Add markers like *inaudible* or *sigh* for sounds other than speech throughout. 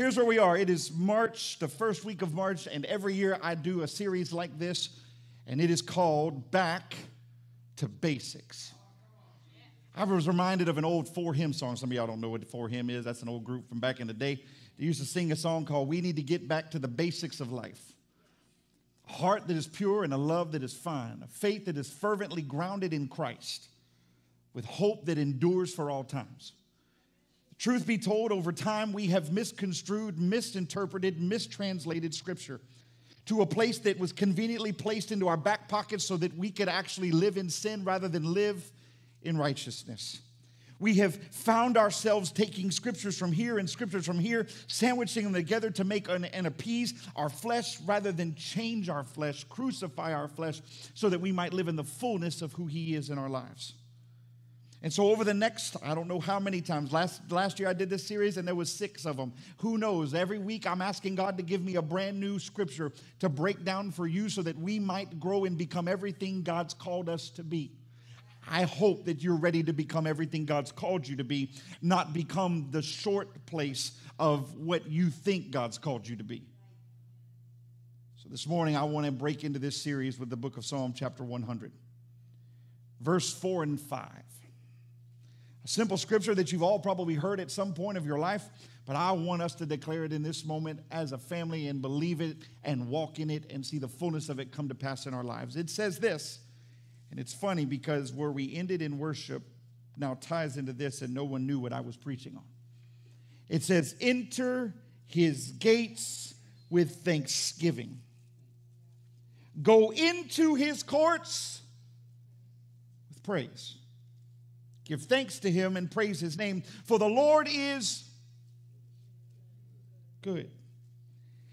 here's where we are. It is March, the first week of March, and every year I do a series like this, and it is called Back to Basics. I was reminded of an old 4Him song. Some of y'all don't know what the 4Him is. That's an old group from back in the day. They used to sing a song called We Need to Get Back to the Basics of Life. A heart that is pure and a love that is fine, a faith that is fervently grounded in Christ, with hope that endures for all times. Truth be told, over time we have misconstrued, misinterpreted, mistranslated Scripture to a place that was conveniently placed into our back pockets so that we could actually live in sin rather than live in righteousness. We have found ourselves taking scriptures from here and scriptures from here, sandwiching them together to make an, and appease our flesh rather than change our flesh, crucify our flesh, so that we might live in the fullness of who He is in our lives. And so over the next, I don't know how many times, last, last year I did this series and there was six of them. Who knows? Every week I'm asking God to give me a brand new scripture to break down for you so that we might grow and become everything God's called us to be. I hope that you're ready to become everything God's called you to be, not become the short place of what you think God's called you to be. So this morning I want to break into this series with the book of Psalm chapter 100. Verse 4 and 5. Simple scripture that you've all probably heard at some point of your life, but I want us to declare it in this moment as a family and believe it and walk in it and see the fullness of it come to pass in our lives. It says this, and it's funny because where we ended in worship now ties into this, and no one knew what I was preaching on. It says, Enter his gates with thanksgiving, go into his courts with praise. Give thanks to him and praise his name, for the Lord is good.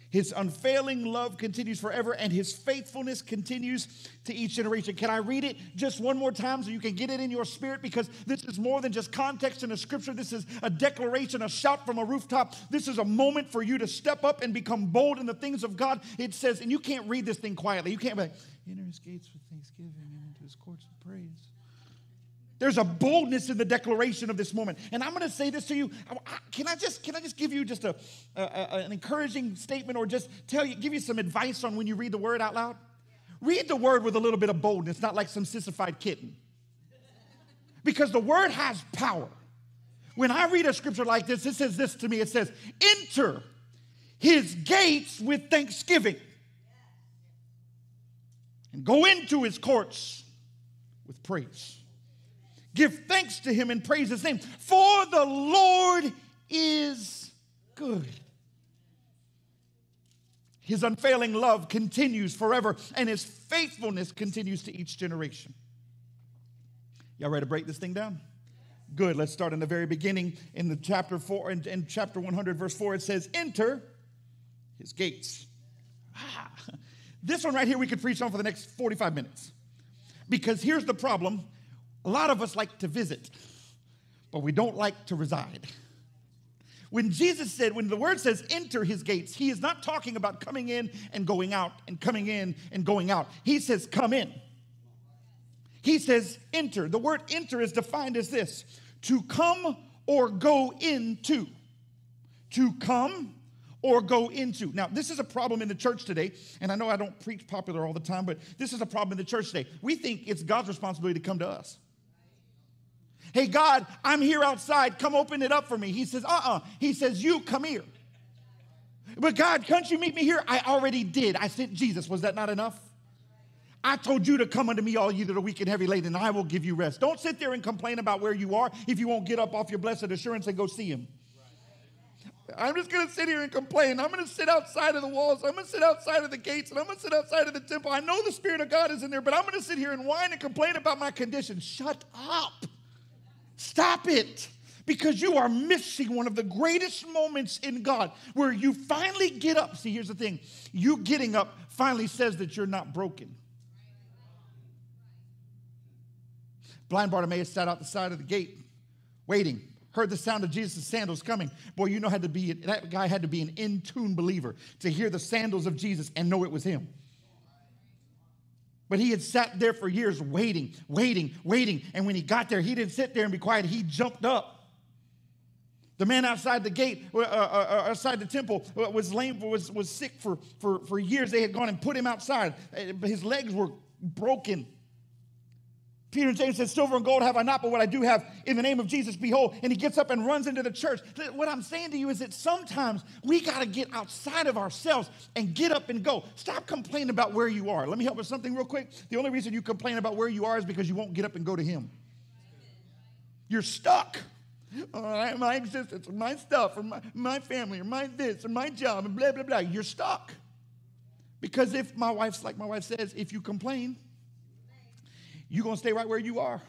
His unfailing love continues forever, and his faithfulness continues to each generation. Can I read it just one more time so you can get it in your spirit? Because this is more than just context in a scripture. This is a declaration, a shout from a rooftop. This is a moment for you to step up and become bold in the things of God. It says, and you can't read this thing quietly. You can't be like, enter his gates with thanksgiving and into his courts with praise. There's a boldness in the declaration of this moment. And I'm going to say this to you. Can I just, can I just give you just a, a, an encouraging statement or just tell you, give you some advice on when you read the word out loud? Read the word with a little bit of boldness, not like some sissified kitten. Because the word has power. When I read a scripture like this, it says this to me it says, Enter his gates with thanksgiving and go into his courts with praise. Give thanks to him and praise his name, for the Lord is good. His unfailing love continues forever, and his faithfulness continues to each generation. Y'all ready to break this thing down? Good. Let's start in the very beginning in the chapter 4 in, in chapter 100 verse 4 it says enter his gates. Ah, this one right here we could preach on for the next 45 minutes. Because here's the problem, a lot of us like to visit, but we don't like to reside. When Jesus said, when the word says enter his gates, he is not talking about coming in and going out and coming in and going out. He says, come in. He says, enter. The word enter is defined as this to come or go into. To come or go into. Now, this is a problem in the church today, and I know I don't preach popular all the time, but this is a problem in the church today. We think it's God's responsibility to come to us. Hey, God, I'm here outside. Come open it up for me. He says, uh uh-uh. uh He says, You come here. But God, can't you meet me here? I already did. I sent Jesus. Was that not enough? I told you to come unto me, all ye that are weak and heavy laden, and I will give you rest. Don't sit there and complain about where you are if you won't get up off your blessed assurance and go see him. I'm just going to sit here and complain. I'm going to sit outside of the walls. I'm going to sit outside of the gates and I'm going to sit outside of the temple. I know the Spirit of God is in there, but I'm going to sit here and whine and complain about my condition. Shut up. Stop it. Because you are missing one of the greatest moments in God where you finally get up. See, here's the thing you getting up finally says that you're not broken. Blind Bartimaeus sat out the side of the gate, waiting, heard the sound of Jesus' sandals coming. Boy, you know had to be that guy had to be an in tune believer to hear the sandals of Jesus and know it was him. But he had sat there for years waiting, waiting, waiting. And when he got there, he didn't sit there and be quiet. He jumped up. The man outside the gate, uh, uh, uh outside the temple, uh, was lame, was, was sick for, for, for years. They had gone and put him outside. Uh, his legs were broken. Peter and James said, Silver and gold have I not, but what I do have in the name of Jesus, behold. And he gets up and runs into the church. What I'm saying to you is that sometimes we got to get outside of ourselves and get up and go. Stop complaining about where you are. Let me help with something real quick. The only reason you complain about where you are is because you won't get up and go to him. You're stuck. Oh, right, my existence, or my stuff, or my, my family, or my this, or my job, and blah, blah, blah. You're stuck. Because if my wife's like my wife says, if you complain, you're going to stay right where you are.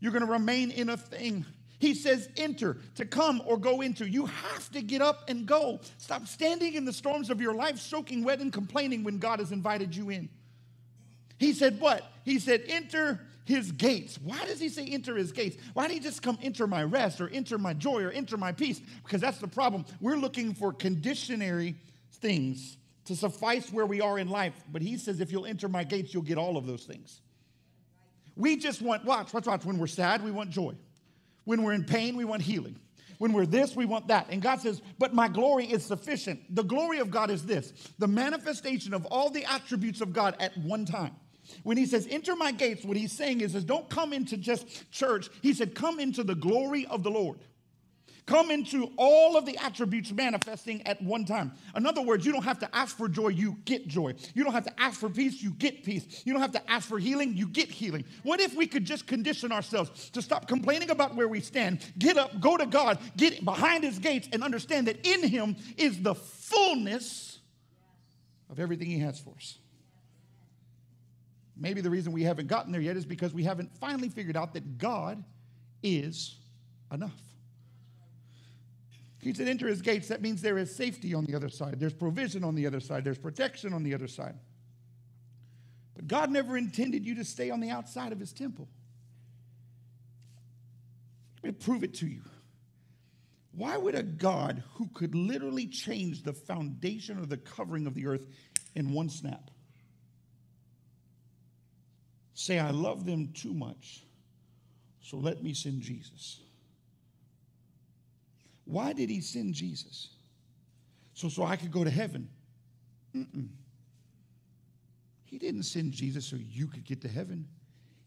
You're going to remain in a thing. He says, enter, to come or go into. You have to get up and go. Stop standing in the storms of your life, soaking wet and complaining when God has invited you in. He said, what? He said, enter his gates. Why does he say enter his gates? Why did he just come enter my rest or enter my joy or enter my peace? Because that's the problem. We're looking for conditionary things to suffice where we are in life. But he says, if you'll enter my gates, you'll get all of those things. We just want, watch, watch, watch. When we're sad, we want joy. When we're in pain, we want healing. When we're this, we want that. And God says, but my glory is sufficient. The glory of God is this the manifestation of all the attributes of God at one time. When he says, enter my gates, what he's saying is, is don't come into just church. He said, come into the glory of the Lord. Come into all of the attributes manifesting at one time. In other words, you don't have to ask for joy, you get joy. You don't have to ask for peace, you get peace. You don't have to ask for healing, you get healing. What if we could just condition ourselves to stop complaining about where we stand, get up, go to God, get behind his gates, and understand that in him is the fullness of everything he has for us? Maybe the reason we haven't gotten there yet is because we haven't finally figured out that God is enough. He said, Enter his gates. That means there is safety on the other side, there's provision on the other side, there's protection on the other side. But God never intended you to stay on the outside of his temple. Let me prove it to you. Why would a God who could literally change the foundation or the covering of the earth in one snap say, I love them too much, so let me send Jesus? Why did he send Jesus? So, so I could go to heaven. Mm-mm. He didn't send Jesus so you could get to heaven.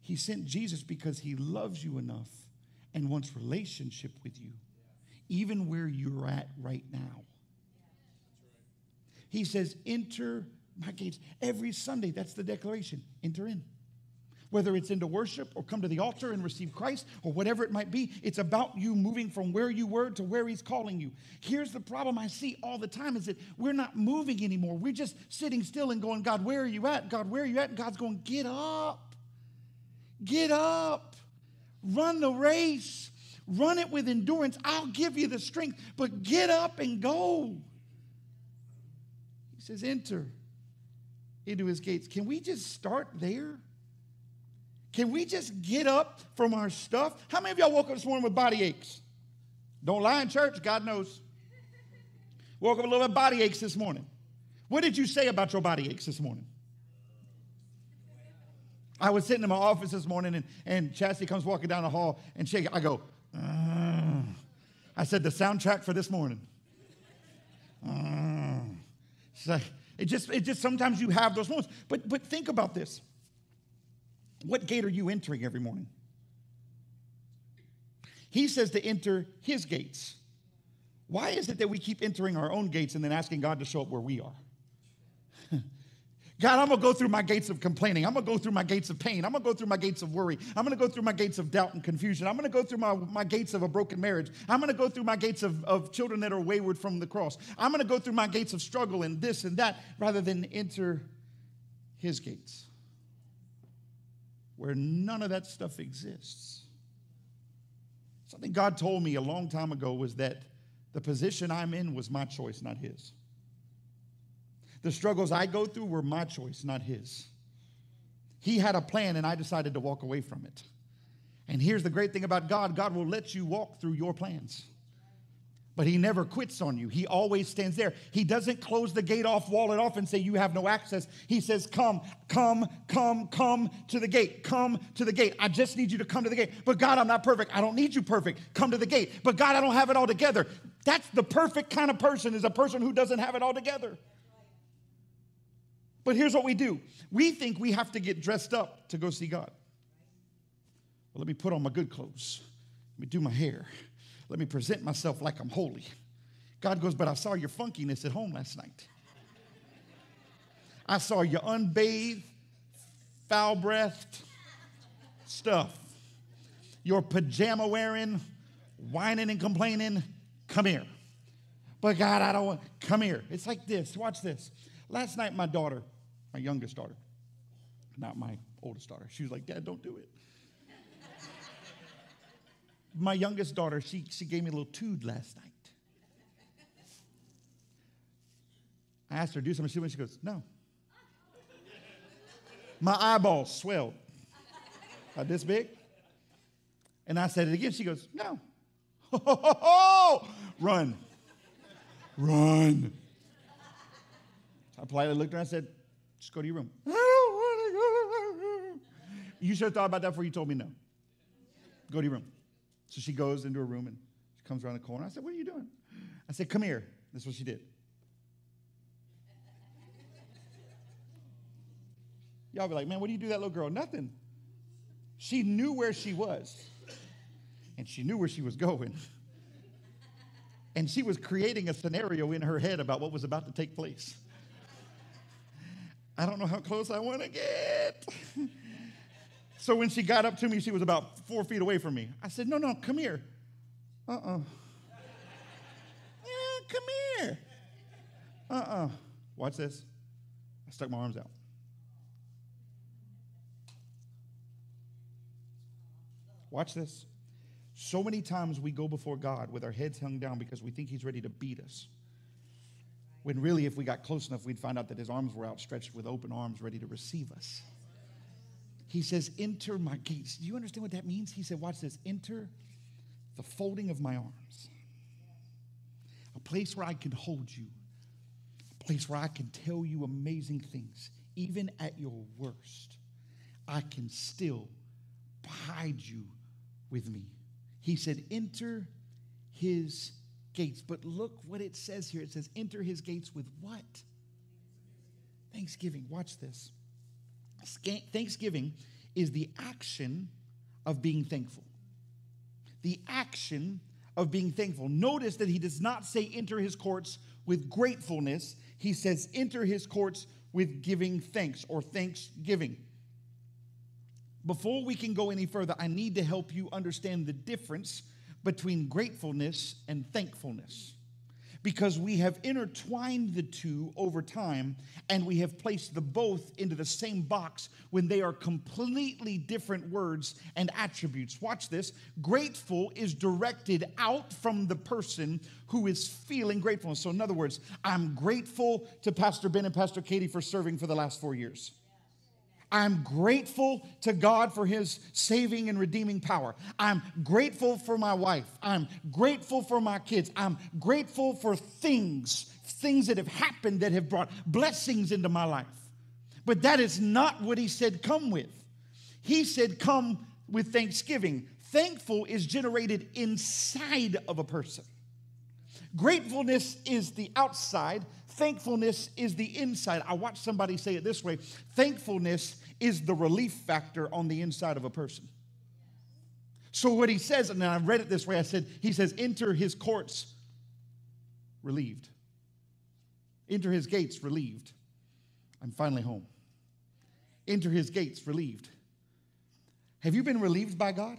He sent Jesus because he loves you enough and wants relationship with you, even where you're at right now. He says, Enter my gates. Every Sunday, that's the declaration enter in whether it's into worship or come to the altar and receive Christ or whatever it might be. It's about you moving from where you were to where He's calling you. Here's the problem I see all the time is that we're not moving anymore. We're just sitting still and going, God, where are you at? God, where are you at? And God's going, get up. Get up. Run the race. Run it with endurance. I'll give you the strength, but get up and go. He says, enter into his gates. Can we just start there? Can we just get up from our stuff? How many of y'all woke up this morning with body aches? Don't lie in church, God knows. Woke up a little bit body aches this morning. What did you say about your body aches this morning? I was sitting in my office this morning and, and Chastity comes walking down the hall and she, I go, uh. I said, the soundtrack for this morning. Uh. Like, it just, it just sometimes you have those moments. But, but think about this. What gate are you entering every morning? He says to enter his gates. Why is it that we keep entering our own gates and then asking God to show up where we are? *laughs* God, I'm gonna go through my gates of complaining. I'm gonna go through my gates of pain. I'm gonna go through my gates of worry. I'm gonna go through my gates of doubt and confusion. I'm gonna go through my, my gates of a broken marriage. I'm gonna go through my gates of, of children that are wayward from the cross. I'm gonna go through my gates of struggle and this and that rather than enter his gates where none of that stuff exists. Something God told me a long time ago was that the position I'm in was my choice, not His. The struggles I go through were my choice, not His. He had a plan, and I decided to walk away from it. And here's the great thing about God God will let you walk through your plans. But he never quits on you. He always stands there. He doesn't close the gate off, wall it off, and say, You have no access. He says, Come, come, come, come to the gate. Come to the gate. I just need you to come to the gate. But God, I'm not perfect. I don't need you perfect. Come to the gate. But God, I don't have it all together. That's the perfect kind of person, is a person who doesn't have it all together. But here's what we do we think we have to get dressed up to go see God. Well, let me put on my good clothes, let me do my hair. Let me present myself like I'm holy. God goes, But I saw your funkiness at home last night. I saw your unbathed, foul breathed stuff. Your pajama wearing, whining and complaining. Come here. But God, I don't want, come here. It's like this. Watch this. Last night, my daughter, my youngest daughter, not my oldest daughter, she was like, Dad, don't do it my youngest daughter, she, she gave me a little tood last night. I asked her to do something. She went, she goes, no. My eyeballs swelled. About this big. And I said it again. She goes, no. *laughs* Run. Run. So I politely looked at her and I said, just go to your room. You should have thought about that before you told me no. Go to your room. So she goes into her room and she comes around the corner. I said, What are you doing? I said, Come here. That's what she did. Y'all be like, Man, what do you do that little girl? Nothing. She knew where she was, and she knew where she was going. And she was creating a scenario in her head about what was about to take place. I don't know how close I want to get. So when she got up to me, she was about four feet away from me. I said, No, no, come here. Uh uh-uh. uh. yeah, come here. Uh uh-uh. uh. Watch this. I stuck my arms out. Watch this. So many times we go before God with our heads hung down because we think He's ready to beat us. When really, if we got close enough, we'd find out that His arms were outstretched with open arms ready to receive us. He says, Enter my gates. Do you understand what that means? He said, Watch this enter the folding of my arms, a place where I can hold you, a place where I can tell you amazing things. Even at your worst, I can still hide you with me. He said, Enter his gates. But look what it says here it says, Enter his gates with what? Thanksgiving. Watch this. Thanksgiving is the action of being thankful. The action of being thankful. Notice that he does not say enter his courts with gratefulness, he says enter his courts with giving thanks or thanksgiving. Before we can go any further, I need to help you understand the difference between gratefulness and thankfulness because we have intertwined the two over time and we have placed the both into the same box when they are completely different words and attributes. Watch this. Grateful is directed out from the person who is feeling gratefulness. So, in other words, I'm grateful to Pastor Ben and Pastor Katie for serving for the last four years. I'm grateful to God for his saving and redeeming power. I'm grateful for my wife. I'm grateful for my kids. I'm grateful for things, things that have happened that have brought blessings into my life. But that is not what he said come with. He said come with thanksgiving. Thankful is generated inside of a person. Gratefulness is the outside, Thankfulness is the inside. I watched somebody say it this way thankfulness is the relief factor on the inside of a person. So, what he says, and I read it this way I said, he says, enter his courts relieved, enter his gates relieved. I'm finally home. Enter his gates relieved. Have you been relieved by God?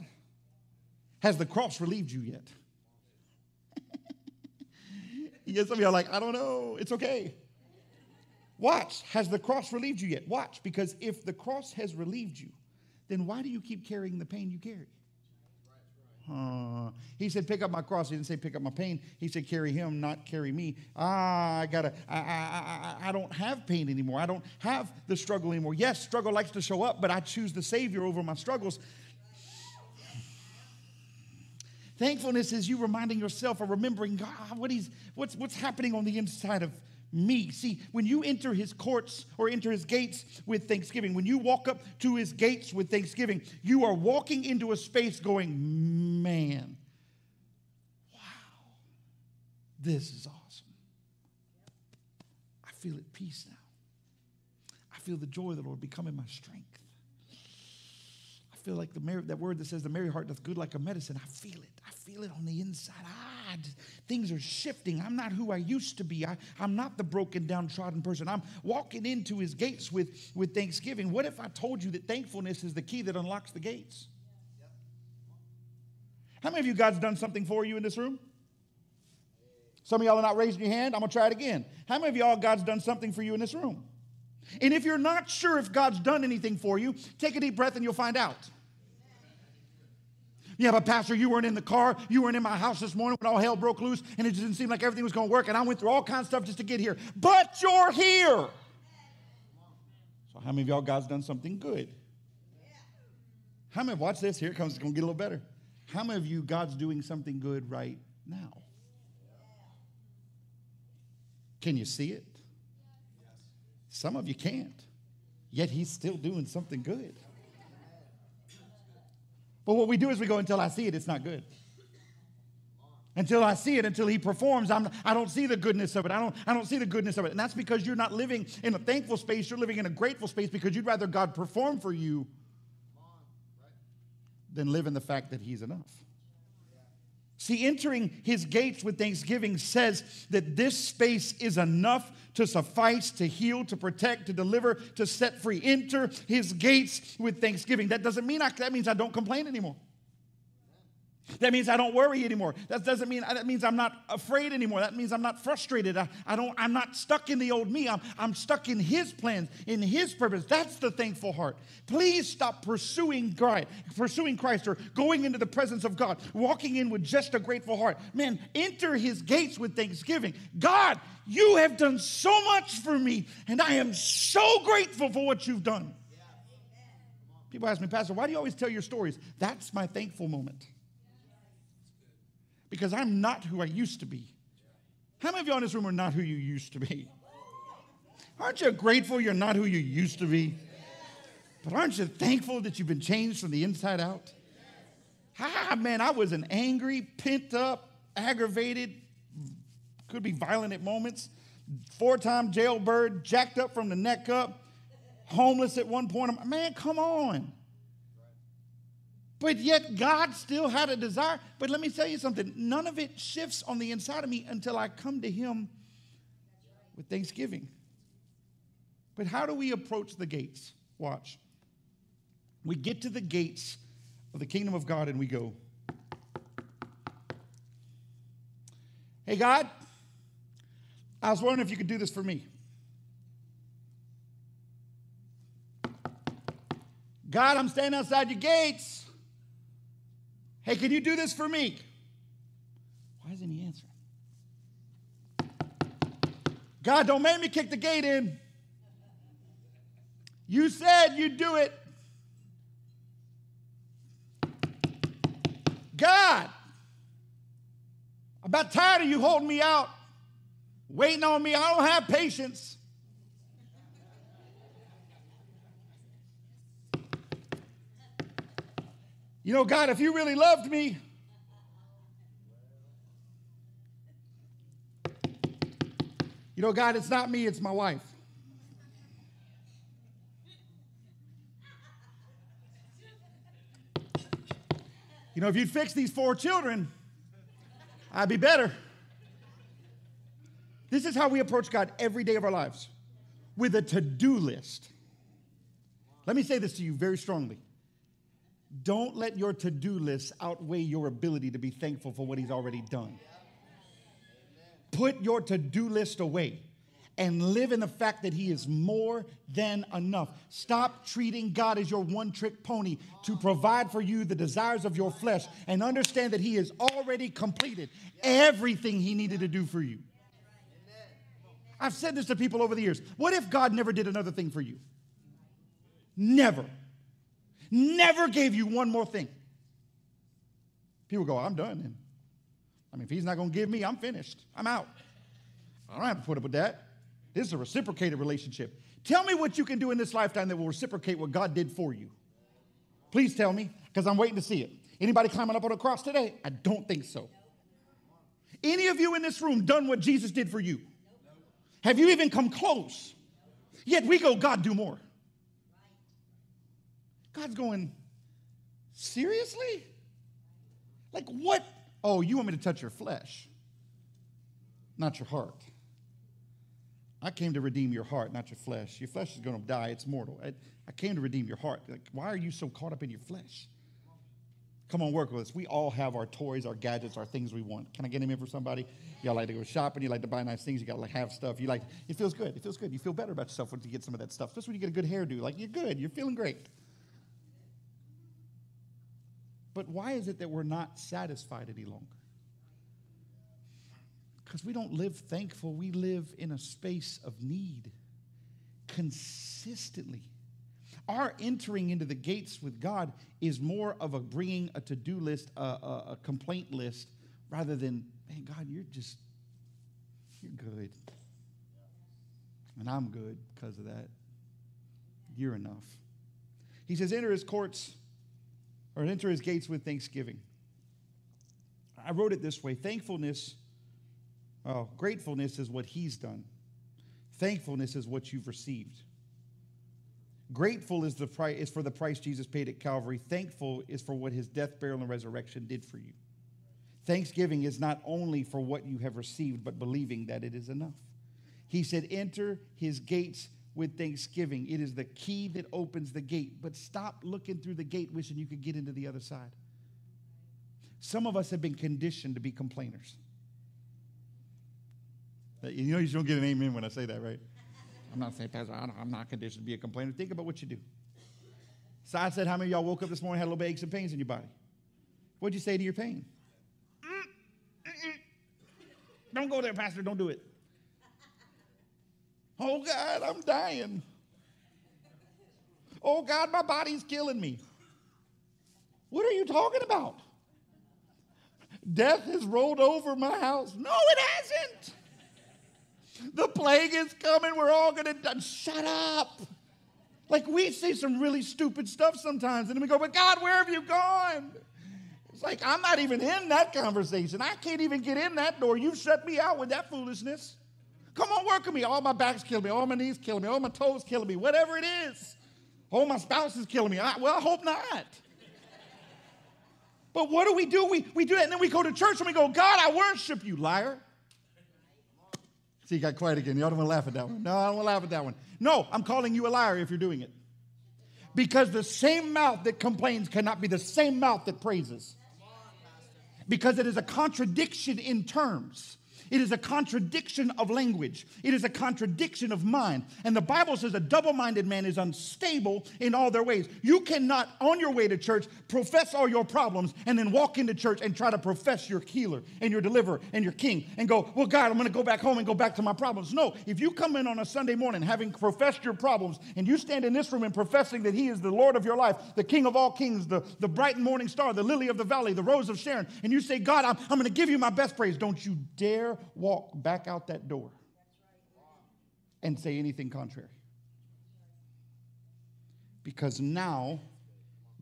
Has the cross relieved you yet? *laughs* Yes, some of you are like, I don't know. It's okay. Watch. Has the cross relieved you yet? Watch. Because if the cross has relieved you, then why do you keep carrying the pain you carry? Uh, he said, pick up my cross. He didn't say pick up my pain. He said, carry him, not carry me. Ah, I gotta, I, I, I, I don't have pain anymore. I don't have the struggle anymore. Yes, struggle likes to show up, but I choose the Savior over my struggles. Thankfulness is you reminding yourself or remembering God, what he's, what's, what's happening on the inside of me. See, when you enter his courts or enter his gates with thanksgiving, when you walk up to his gates with thanksgiving, you are walking into a space going, man, wow, this is awesome. I feel at peace now. I feel the joy of the Lord becoming my strength I feel like the merry, that word that says the merry heart doth good like a medicine. I feel it. I feel it on the inside. Ah, things are shifting. I'm not who I used to be. I, I'm not the broken, downtrodden person. I'm walking into his gates with, with thanksgiving. What if I told you that thankfulness is the key that unlocks the gates? How many of you God's done something for you in this room? Some of y'all are not raising your hand. I'm going to try it again. How many of y'all God's done something for you in this room? And if you're not sure if God's done anything for you, take a deep breath and you'll find out. Yeah, but Pastor, you weren't in the car. You weren't in my house this morning when all hell broke loose and it just didn't seem like everything was going to work. And I went through all kinds of stuff just to get here. But you're here. So, how many of y'all God's done something good? How many, watch this, here it comes, it's going to get a little better. How many of you God's doing something good right now? Can you see it? Some of you can't, yet He's still doing something good. But what we do is we go, until I see it, it's not good. Until I see it, until he performs, I'm, I don't see the goodness of it. I don't, I don't see the goodness of it. And that's because you're not living in a thankful space. You're living in a grateful space because you'd rather God perform for you than live in the fact that he's enough. See, entering his gates with thanksgiving says that this space is enough to suffice, to heal, to protect, to deliver, to set free. Enter his gates with thanksgiving. That doesn't mean I, that means I don't complain anymore. That means I don't worry anymore. That doesn't mean that means I'm not afraid anymore. That means I'm not frustrated. I, I don't I'm not stuck in the old me. I'm, I'm stuck in his plans, in his purpose. That's the thankful heart. Please stop pursuing Christ, pursuing Christ or going into the presence of God, walking in with just a grateful heart. Man, enter his gates with thanksgiving. God, you have done so much for me, and I am so grateful for what you've done. People ask me, Pastor, why do you always tell your stories? That's my thankful moment because I'm not who I used to be. How many of y'all in this room are not who you used to be? Aren't you grateful you're not who you used to be? But aren't you thankful that you've been changed from the inside out? Ah, man, I was an angry, pent up, aggravated, could be violent at moments, four time jailbird, jacked up from the neck up, homeless at one point. Man, come on. But yet God still had a desire. But let me tell you something none of it shifts on the inside of me until I come to Him with thanksgiving. But how do we approach the gates? Watch. We get to the gates of the kingdom of God and we go, Hey, God, I was wondering if you could do this for me. God, I'm standing outside your gates. Hey, can you do this for me? Why isn't he answering? God, don't make me kick the gate in. You said you'd do it. God, I'm about tired of you holding me out, waiting on me. I don't have patience. You know, God, if you really loved me, you know, God, it's not me, it's my wife. You know, if you'd fix these four children, I'd be better. This is how we approach God every day of our lives with a to do list. Let me say this to you very strongly don't let your to do list outweigh your ability to be thankful for what He's already done. Put your to do list away and live in the fact that He is more than enough. Stop treating God as your one trick pony to provide for you the desires of your flesh and understand that He has already completed everything He needed to do for you. I've said this to people over the years. What if God never did another thing for you? Never. Never gave you one more thing. People go, I'm done. then. I mean, if he's not going to give me, I'm finished. I'm out. I don't have to put up with that. This is a reciprocated relationship. Tell me what you can do in this lifetime that will reciprocate what God did for you. Please tell me, because I'm waiting to see it. Anybody climbing up on a cross today? I don't think so. Any of you in this room done what Jesus did for you? Have you even come close? Yet we go, God, do more. God's going, seriously? Like, what? Oh, you want me to touch your flesh, not your heart. I came to redeem your heart, not your flesh. Your flesh is going to die, it's mortal. I, I came to redeem your heart. Like, why are you so caught up in your flesh? Come on, work with us. We all have our toys, our gadgets, our things we want. Can I get them in for somebody? Y'all like to go shopping. You like to buy nice things. You got to like have stuff. You like. It feels good. It feels good. You feel better about yourself when you get some of that stuff. Especially when you get a good hairdo. Like you're good. You're feeling great. But why is it that we're not satisfied any longer? Because we don't live thankful. We live in a space of need consistently. Our entering into the gates with God is more of a bringing a to do list, a, a, a complaint list, rather than, man, God, you're just, you're good. And I'm good because of that. You're enough. He says, enter his courts or enter his gates with thanksgiving. I wrote it this way thankfulness, oh, gratefulness is what he's done, thankfulness is what you've received. Grateful is, the price, is for the price Jesus paid at Calvary. Thankful is for what his death, burial, and resurrection did for you. Thanksgiving is not only for what you have received, but believing that it is enough. He said, Enter his gates with thanksgiving. It is the key that opens the gate. But stop looking through the gate wishing you could get into the other side. Some of us have been conditioned to be complainers. You know, you don't get an amen when I say that, right? I'm not saying, Pastor, I'm not conditioned to be a complainer. Think about what you do. So I said, How many of y'all woke up this morning had a little bit aches and pains in your body? What'd you say to your pain? Mm, mm, mm. Don't go there, Pastor. Don't do it. Oh, God, I'm dying. Oh, God, my body's killing me. What are you talking about? Death has rolled over my house. No, it hasn't. The plague is coming. We're all going to die. Shut up. Like we say some really stupid stuff sometimes, and then we go, But God, where have you gone? It's like, I'm not even in that conversation. I can't even get in that door. You shut me out with that foolishness. Come on, work with me. All my back's killing me. All my knees killing me. All my toes killing me. Whatever it is. Oh, my spouse is killing me. I, well, I hope not. But what do we do? We, we do that, and then we go to church and we go, God, I worship you, liar. See, you got quiet again. Y'all don't want to laugh at that one. No, I don't want to laugh at that one. No, I'm calling you a liar if you're doing it. Because the same mouth that complains cannot be the same mouth that praises. Because it is a contradiction in terms. It is a contradiction of language. It is a contradiction of mind. And the Bible says a double minded man is unstable in all their ways. You cannot, on your way to church, profess all your problems and then walk into church and try to profess your healer and your deliverer and your king and go, Well, God, I'm going to go back home and go back to my problems. No, if you come in on a Sunday morning having professed your problems and you stand in this room and professing that He is the Lord of your life, the King of all kings, the, the bright morning star, the lily of the valley, the rose of Sharon, and you say, God, I'm, I'm going to give you my best praise, don't you dare walk back out that door and say anything contrary. Because now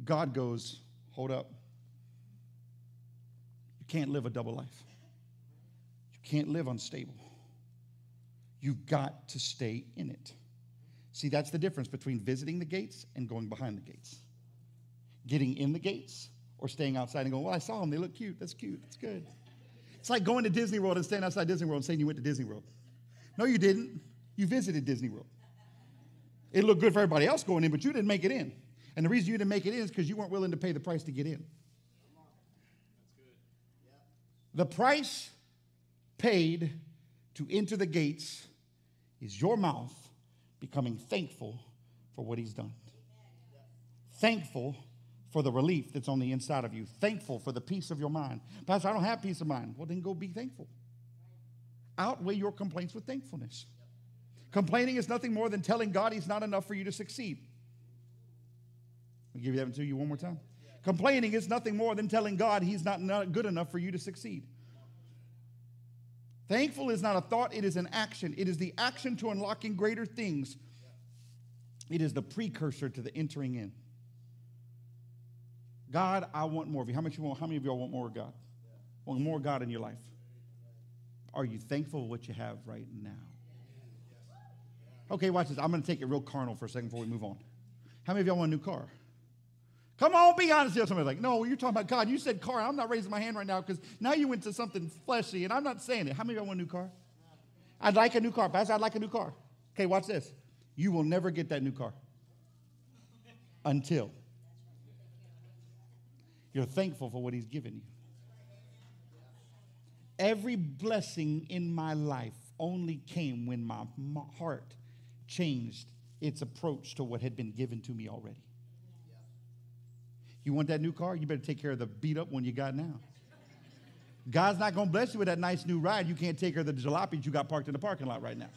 God goes, hold up. You can't live a double life. You can't live unstable. You've got to stay in it. See, that's the difference between visiting the gates and going behind the gates. Getting in the gates or staying outside and going, well, I saw them. They look cute. That's cute. That's good. It's like going to Disney World and standing outside Disney World and saying you went to Disney World. No, you didn't. You visited Disney World. It looked good for everybody else going in, but you didn't make it in. And the reason you didn't make it in is because you weren't willing to pay the price to get in. The price paid to enter the gates is your mouth becoming thankful for what he's done. Thankful for the relief that's on the inside of you, thankful for the peace of your mind. Pastor, I don't have peace of mind. Well, then go be thankful. Outweigh your complaints with thankfulness. Complaining is nothing more than telling God He's not enough for you to succeed. I'll give that to you one more time. Complaining is nothing more than telling God He's not, not good enough for you to succeed. Thankful is not a thought, it is an action. It is the action to unlocking greater things. It is the precursor to the entering in. God, I want more of you. How much you want? How many of y'all want more of God? Want more God in your life? Are you thankful for what you have right now? Okay, watch this. I'm going to take it real carnal for a second before we move on. How many of y'all want a new car? Come on, be honest here. Somebody's like, no, you're talking about God. You said car. I'm not raising my hand right now because now you went to something fleshy, and I'm not saying it. How many of y'all want a new car? I'd like a new car. Pastor, I'd like a new car. Okay, watch this. You will never get that new car until you're thankful for what He's given you. Every blessing in my life only came when my, heart changed its approach to what had been given to me already. You want that new car? You better take care of the beat up one you got now. God's not going to bless you with that nice new ride. You can't take care of the jalopies you got parked in the parking lot right now.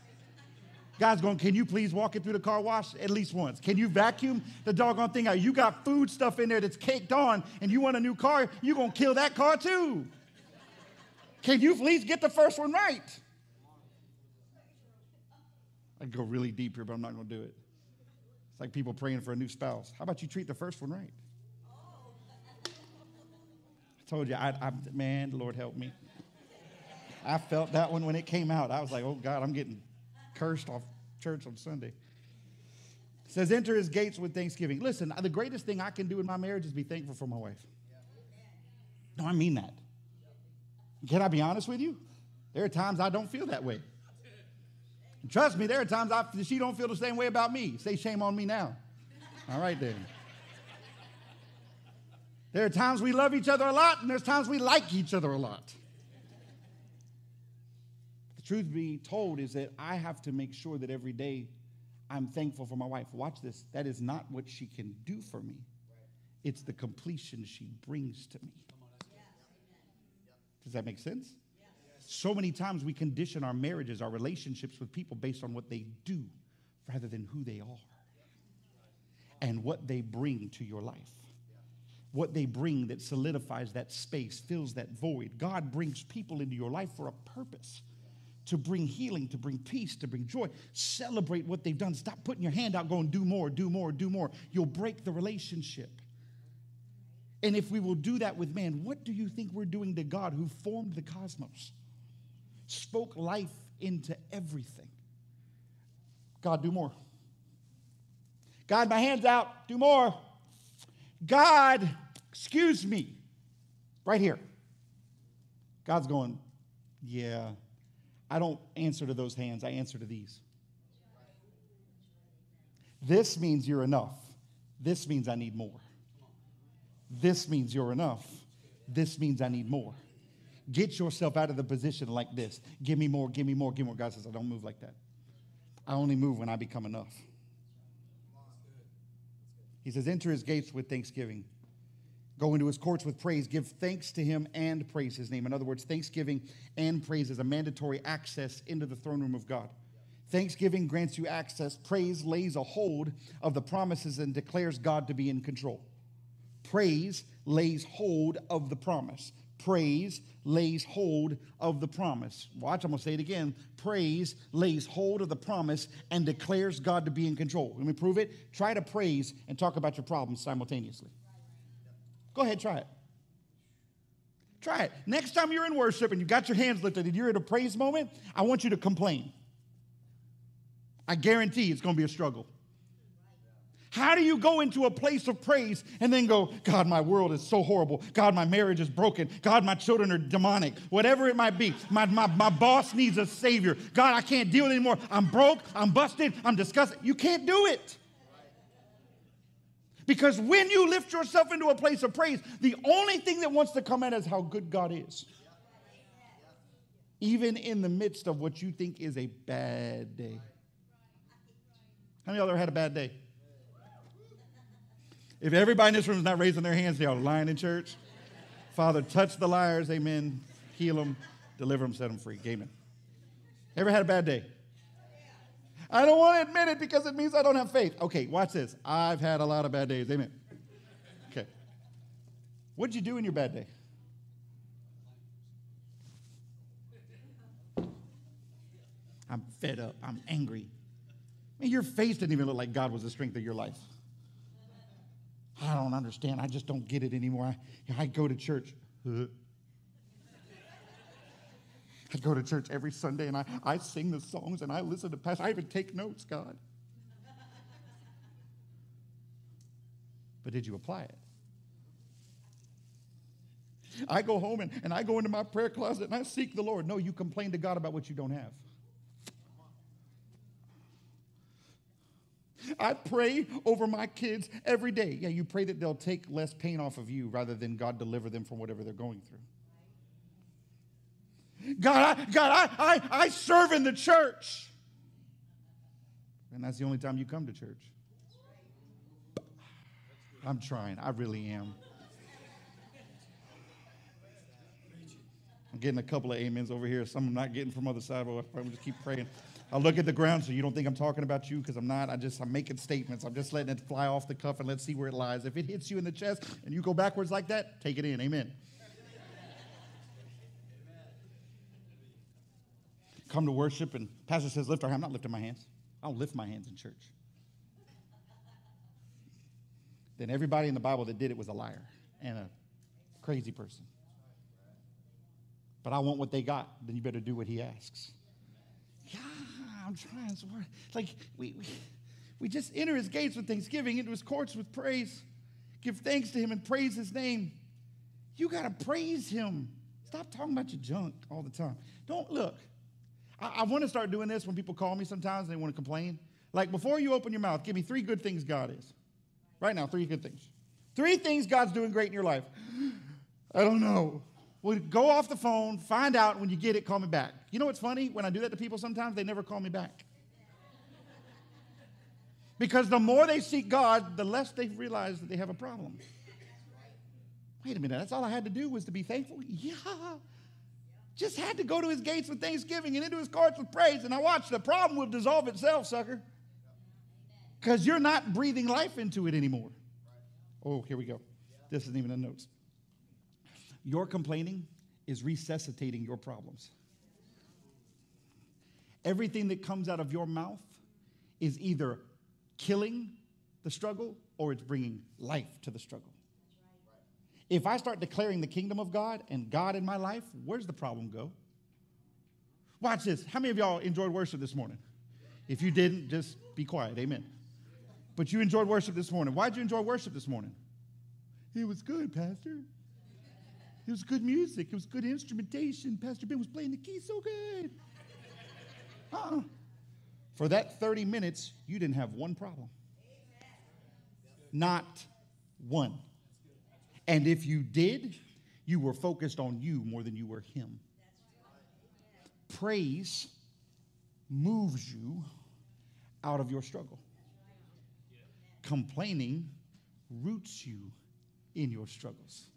God's going, can you please walk it through the car wash at least once? Can you vacuum the doggone thing out? You got food stuff in there that's caked on and you want a new car, you're going to kill that car too. Can you please get the first one right? I can go really deep here, but I'm not going to do it. It's like people praying for a new spouse. How about you treat the first one right? I told you, I, I, man, Lord help me. I felt that one when it came out. I was like, oh God, I'm getting cursed off church on Sunday. It says, enter his gates with thanksgiving. Listen, the greatest thing I can do in my marriage is be thankful for my wife. No, I mean that. Can I be honest with you? There are times I don't feel that way. Trust me, there are times I, she don't feel the same way about me. Say shame on me now. All right then. There are times we love each other a lot, and there's times we like each other a lot. Truth be told is that I have to make sure that every day I'm thankful for my wife. Watch this. That is not what she can do for me, it's the completion she brings to me. Does that make sense? So many times we condition our marriages, our relationships with people based on what they do rather than who they are and what they bring to your life. What they bring that solidifies that space, fills that void. God brings people into your life for a purpose to bring healing, to bring peace, to bring joy. Celebrate what they've done. Stop putting your hand out going, do more, do more, do more. You'll break the relationship. And if we will do that with man, what do you think we're doing to God who formed the cosmos, spoke life into everything? God, do more. God, my hand's out, do more. God, excuse me, right here. God's going, yeah, I don't answer to those hands, I answer to these. This means you're enough. This means I need more. This means you're enough. This means I need more. Get yourself out of the position like this. Give me more, give me more, give me more. God says, I don't move like that. I only move when I become enough. He says, Enter his gates with thanksgiving. Go into his courts with praise. Give thanks to him and praise his name. In other words, thanksgiving and praise is a mandatory access into the throne room of God. Thanksgiving grants you access. Praise lays a hold of the promises and declares God to be in control. Praise lays hold of the promise. Praise lays hold of the promise. Watch, I'm going to say it again. Praise lays hold of the promise and declares God to be in control. Let me prove it. Try to praise and talk about your problems simultaneously. Go ahead, try it. Try it. Next time you're in worship and you've got your hands lifted and you're at a praise moment, I want you to complain. I guarantee it's going to be a struggle. How do you go into a place of praise and then go, God, my world is so horrible. God, my marriage is broken. God, my children are demonic. Whatever it might be. My, my, my boss needs a savior. God, I can't deal anymore. I'm broke. I'm busted. I'm disgusted. You can't do it. Because when you lift yourself into a place of praise, the only thing that wants to come in is how good God is. Even in the midst of what you think is a bad day. How many of y'all ever had a bad day? If everybody in this room is not raising their hands, they are lying in church. Father, touch the liars, amen. Heal them, deliver them, set them free. Amen. Ever had a bad day? I don't want to admit it because it means I don't have faith. Okay, watch this. I've had a lot of bad days. Amen. Okay. What'd you do in your bad day? I'm fed up. I'm angry. I mean, your face didn't even look like God was the strength of your life. I don't understand. I just don't get it anymore. I, I go to church. *laughs* I go to church every Sunday and I, I sing the songs and I listen to pastors. I even take notes, God. But did you apply it? I go home and, and I go into my prayer closet and I seek the Lord. No, you complain to God about what you don't have. I pray over my kids every day. Yeah, you pray that they'll take less pain off of you rather than God deliver them from whatever they're going through. God, I, God, I, I, I serve in the church. And that's the only time you come to church. I'm trying. I really am. I'm getting a couple of amens over here. Some I'm not getting from other side, but I'm just keep praying. I look at the ground so you don't think I'm talking about you because I'm not. I just I'm making statements. I'm just letting it fly off the cuff and let's see where it lies. If it hits you in the chest and you go backwards like that, take it in. Amen. Come to worship and pastor says lift our hand. I'm not lifting my hands. I don't lift my hands in church. Then everybody in the Bible that did it was a liar and a crazy person. But I want what they got, then you better do what he asks. Yeah. I'm trying so. Like, we, we, we just enter his gates with thanksgiving, into his courts with praise. Give thanks to him and praise his name. You got to praise him. Stop talking about your junk all the time. Don't look. I, I want to start doing this when people call me sometimes and they want to complain. Like, before you open your mouth, give me three good things God is. Right now, three good things. Three things God's doing great in your life. I don't know. Well, go off the phone, find out. When you get it, call me back. You know what's funny? When I do that to people sometimes, they never call me back. Because the more they seek God, the less they realize that they have a problem. Wait a minute, that's all I had to do was to be thankful? Yeah. Just had to go to his gates with thanksgiving and into his courts with praise. And I watched the problem will dissolve itself, sucker. Because you're not breathing life into it anymore. Oh, here we go. This isn't even in notes. Your complaining is resuscitating your problems. Everything that comes out of your mouth is either killing the struggle or it's bringing life to the struggle. If I start declaring the kingdom of God and God in my life, where's the problem go? Watch this. How many of y'all enjoyed worship this morning? If you didn't, just be quiet. Amen. But you enjoyed worship this morning. Why'd you enjoy worship this morning? It was good, Pastor. It was good music. It was good instrumentation. Pastor Ben was playing the keys so good. Uh-uh. For that 30 minutes, you didn't have one problem. Not one. And if you did, you were focused on you more than you were him. Praise moves you out of your struggle. Complaining roots you in your struggles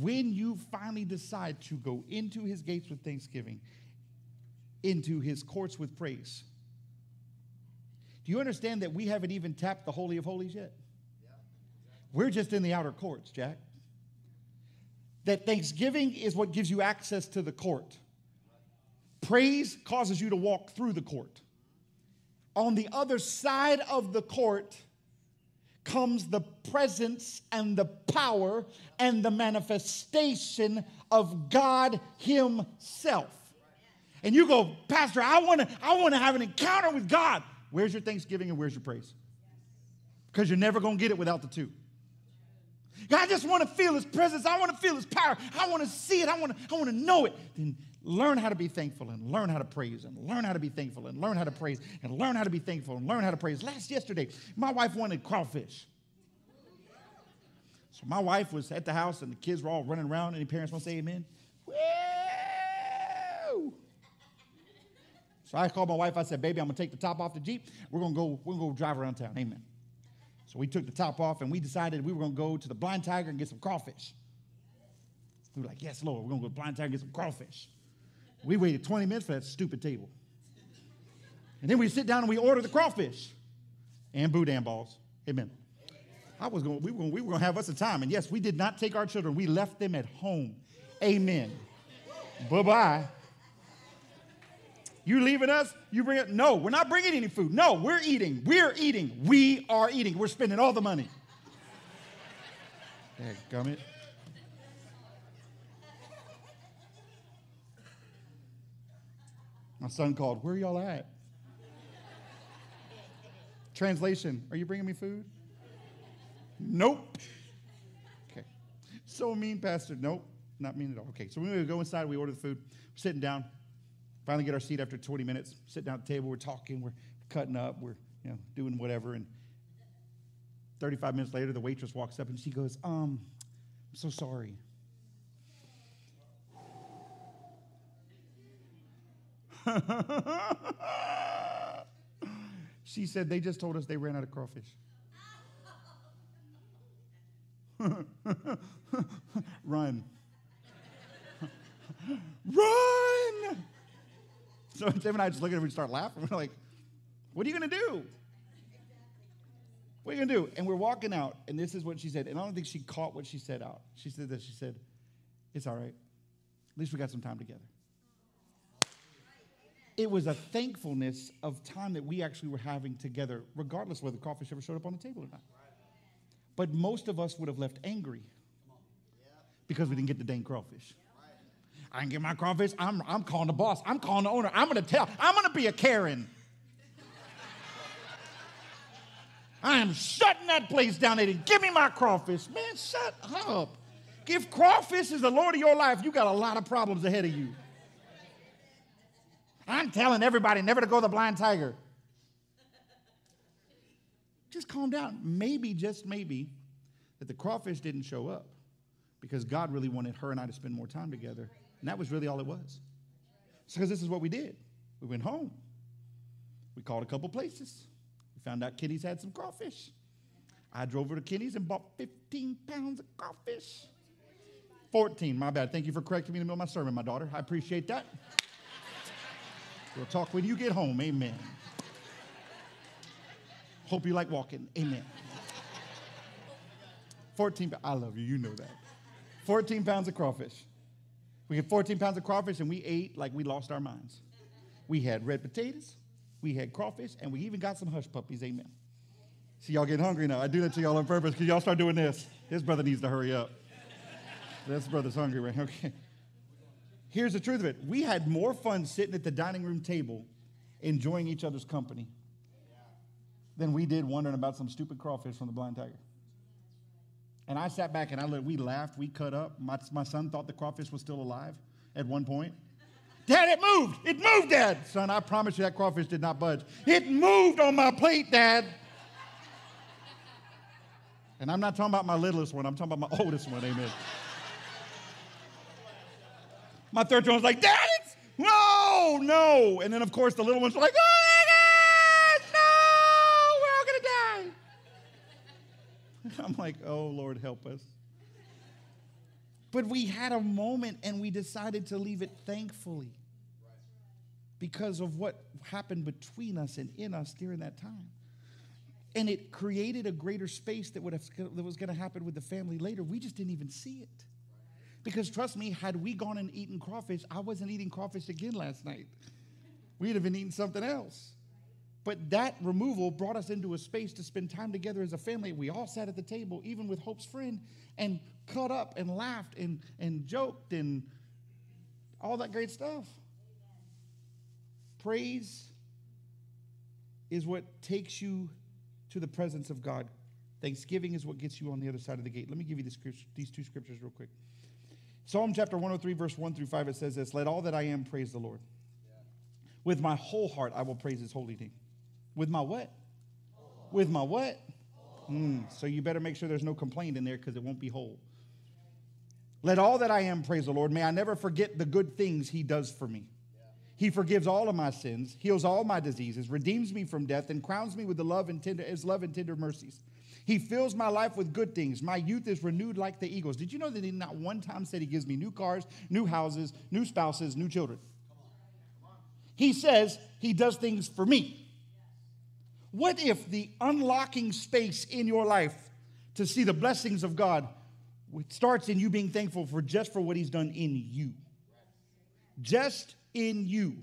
when you finally decide to go into his gates with thanksgiving, into his courts with praise, do you understand that we haven't even tapped the Holy of Holies yet? We're just in the outer courts, Jack. That thanksgiving is what gives you access to the court. Praise causes you to walk through the court. On the other side of the court comes the presence and the power and the manifestation of God Himself. And you go, Pastor, I want to I want to have an encounter with God. Where's your thanksgiving and where's your praise? Because you're never going to get it without the two. I just want to feel his presence. I want to feel his power. I want to see it. I want to, I want to know it. Then learn how to be thankful and learn how to praise and learn how to be thankful and learn how to praise and learn how to be thankful and learn how to praise. Last yesterday, my wife wanted crawfish. So my wife was at the house and the kids were all running around. Any parents want to say amen? Woo! So I called my wife. I said, baby, I'm going to take the top off the Jeep. We're going to go, we're going to go drive around town. Amen. So we took the top off and we decided we were going to go to the Blind Tiger and get some crawfish. We were like, yes, Lord, we're going to go to Blind Tiger and get some crawfish. We waited 20 minutes for that stupid table. And then we sit down and we order the crawfish and boudin balls. Amen. I was going, we were going, we were going to have us a time. And yes, we did not take our children. We left them at home. Amen. bye bye. You leaving us? You bring it? No, we're not bringing any food. No, we're eating. We're eating. We are eating. We're spending all the money. *laughs* Gummit. My son called, Where y'all at? Translation, are you bringing me food? Nope. Okay. So mean, Pastor. Nope, not mean at all. Okay, so we go inside, we order the food, we're sitting down, finally get our seat after 20 minutes, sit down at the table, we're talking, we're cutting up, we're you know, doing whatever, and 35 minutes later, the waitress walks up and she goes, Um, I'm so sorry. *laughs* she said, They just told us they ran out of crawfish. *laughs* Run. *laughs* Run! So *laughs* Tim and I just look at him and start laughing. We're like, What are you going to do? What are you going to do? And we're walking out, and this is what she said. And I don't think she caught what she said out. She said this. She said, It's all right. At least we got some time together. It was a thankfulness of time that we actually were having together, regardless whether crawfish ever showed up on the table or not. But most of us would have left angry because we didn't get the dang crawfish. I didn't get my crawfish. I'm, I'm calling the boss. I'm calling the owner. I'm going to tell. I'm going to be a Karen. I am shutting that place down. They didn't give me my crawfish. Man, shut up. If crawfish is the Lord of your life, you got a lot of problems ahead of you. I'm telling everybody never to go the blind tiger. Just calm down. Maybe, just maybe, that the crawfish didn't show up because God really wanted her and I to spend more time together. And that was really all it was. Because this is what we did. We went home. We called a couple places. We found out Kitty's had some crawfish. I drove over to Kitty's and bought 15 pounds of crawfish. 14, my bad. Thank you for correcting me in the middle of my sermon, my daughter. I appreciate that. We'll talk when you get home. Amen. Hope you like walking. Amen. 14, I love you. You know that. 14 pounds of crawfish. We had 14 pounds of crawfish and we ate like we lost our minds. We had red potatoes, we had crawfish, and we even got some hush puppies. Amen. See, y'all getting hungry now. I do that to y'all on purpose because y'all start doing this. His brother needs to hurry up. This brother's hungry, right? Okay. Here's the truth of it we had more fun sitting at the dining room table enjoying each other's company than we did wondering about some stupid crawfish from the blind tiger. And I sat back and I we laughed, we cut up. My, my son thought the crawfish was still alive at one point. Dad, it moved. It moved, Dad. Son, I promise you that crawfish did not budge. It moved on my plate, Dad. And I'm not talking about my littlest one, I'm talking about my oldest one, amen. My third one was like, Dad, it's no, no. And then, of course, the little ones were like, oh my God, no, we're all gonna die. *laughs* I'm like, oh, Lord, help us. But we had a moment and we decided to leave it thankfully because of what happened between us and in us during that time. And it created a greater space that, would have, that was going to happen with the family later. We just didn't even see it. Because trust me, had we gone and eaten crawfish, I wasn't eating crawfish again last night. We'd have been eating something else. But that removal brought us into a space to spend time together as a family. We all sat at the table, even with Hope's friend, and cut up and laughed and, and joked and all that great stuff. Praise is what takes you to the presence of God. Thanksgiving is what gets you on the other side of the gate. Let me give you this, these two scriptures real quick. Psalm chapter 103, verse 1 through 5, it says this Let all that I am praise the Lord. With my whole heart, I will praise his holy name. With my what? With my what? Mm, so you better make sure there's no complaint in there because it won't be whole. Let all that I am praise the Lord. May I never forget the good things he does for me. He forgives all of my sins, heals all my diseases, redeems me from death, and crowns me with the love and tender, his love and tender mercies. He fills my life with good things. My youth is renewed like the eagles. Did you know that he not one time said he gives me new cars, new houses, new spouses, new children? He says he does things for me. What if the unlocking space in your life to see the blessings of God, starts in you being thankful for just for what He's done in you. Just in you.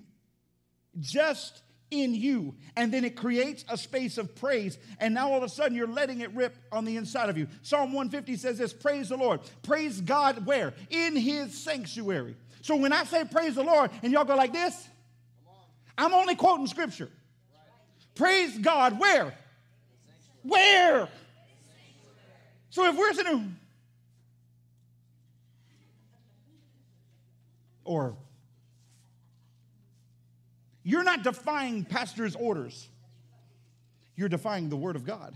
Just in you. And then it creates a space of praise. And now all of a sudden you're letting it rip on the inside of you. Psalm 150 says this Praise the Lord. Praise God where? In His sanctuary. So when I say praise the Lord and y'all go like this, I'm only quoting scripture. Praise God where? Where? So if we're sitting, or you're not defying pastor's orders, you're defying the word of God.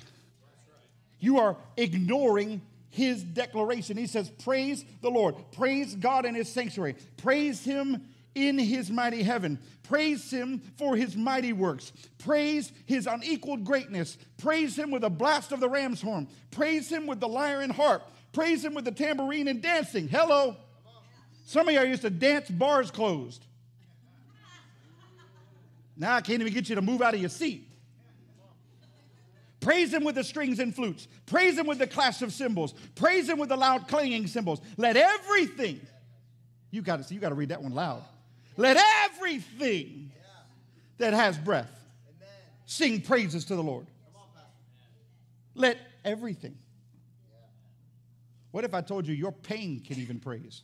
You are ignoring his declaration. He says, Praise the Lord, praise God in his sanctuary, praise him in his mighty heaven. Praise him for his mighty works. Praise his unequaled greatness. Praise him with a blast of the ram's horn. Praise him with the lyre and harp. Praise him with the tambourine and dancing. Hello. Some of y'all used to dance bars closed. Now I can't even get you to move out of your seat. Praise him with the strings and flutes. Praise him with the clash of cymbals. Praise him with the loud clanging cymbals. Let everything, you got to see, you got to read that one loud. Let everything that has breath sing praises to the Lord. Let everything. What if I told you your pain can even praise?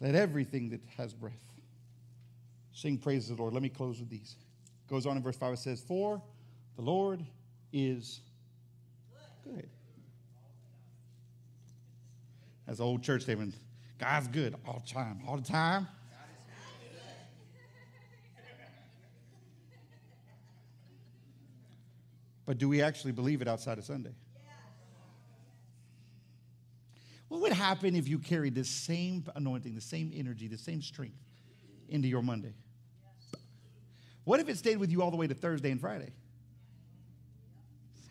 Let everything that has breath sing praises to the Lord. Let me close with these. Goes on in verse 5, it says, For the Lord is good. That's old church statement. God's good all the time. All the time. But do we actually believe it outside of Sunday? What would happen if you carried the same anointing, the same energy, the same strength into your Monday? What if it stayed with you all the way to Thursday and Friday?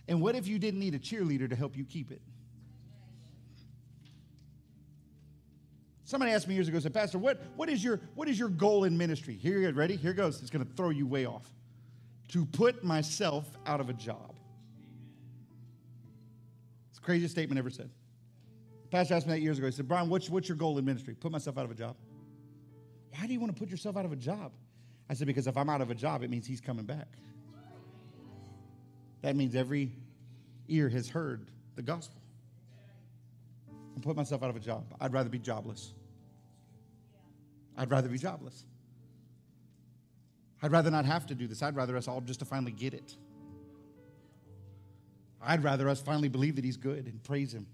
And what if you didn't need a cheerleader to help you keep it? Somebody asked me years ago, said, Pastor, what, what, is your, what is your goal in ministry? Here you go, ready? Here goes. It's going to throw you way off. To put myself out of a job. It's the craziest statement ever said. Pastor asked me that years ago. He said, Brian, what's, what's your goal in ministry? Put myself out of a job. Why do you want to put yourself out of a job? I said, because if I'm out of a job, it means he's coming back. That means every ear has heard the gospel. I put myself out of a job. I'd rather be jobless. I'd rather be jobless. I'd rather not have to do this. I'd rather us all just to finally get it. I'd rather us finally believe that He's good and praise Him.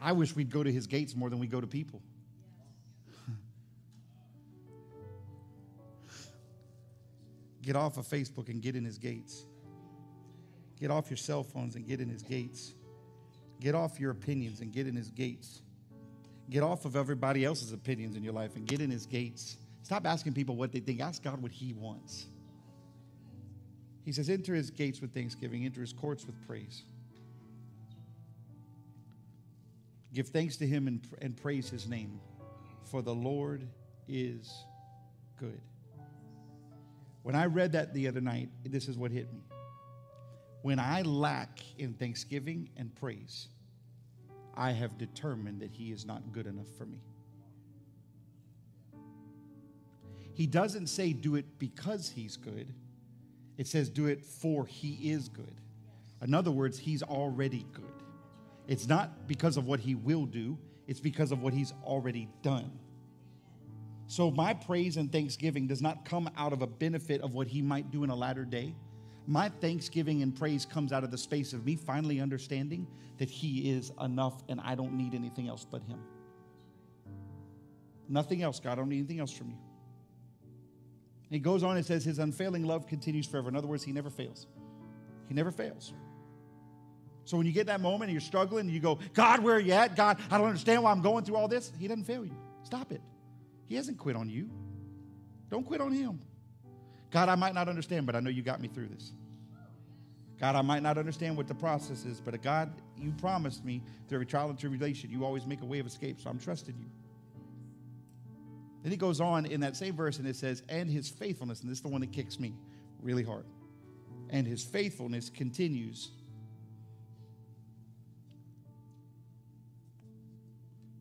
I wish we'd go to His gates more than we go to people. *laughs* get off of Facebook and get in His gates. Get off your cell phones and get in His gates. Get off your opinions and get in His gates. Get off of everybody else's opinions in your life and get in his gates. Stop asking people what they think. Ask God what he wants. He says, Enter his gates with thanksgiving, enter his courts with praise. Give thanks to him and, and praise his name, for the Lord is good. When I read that the other night, this is what hit me. When I lack in thanksgiving and praise, I have determined that he is not good enough for me. He doesn't say do it because he's good. It says do it for he is good. In other words, he's already good. It's not because of what he will do, it's because of what he's already done. So my praise and thanksgiving does not come out of a benefit of what he might do in a latter day. My thanksgiving and praise comes out of the space of me finally understanding that He is enough and I don't need anything else but Him. Nothing else, God. I don't need anything else from you. He goes on and says, His unfailing love continues forever. In other words, He never fails. He never fails. So when you get that moment and you're struggling and you go, God, where are you at? God, I don't understand why I'm going through all this. He doesn't fail you. Stop it. He hasn't quit on you. Don't quit on Him. God, I might not understand, but I know you got me through this. God, I might not understand what the process is, but God, you promised me through every trial and tribulation, you always make a way of escape, so I'm trusting you. Then he goes on in that same verse and it says, and his faithfulness, and this is the one that kicks me really hard. and his faithfulness continues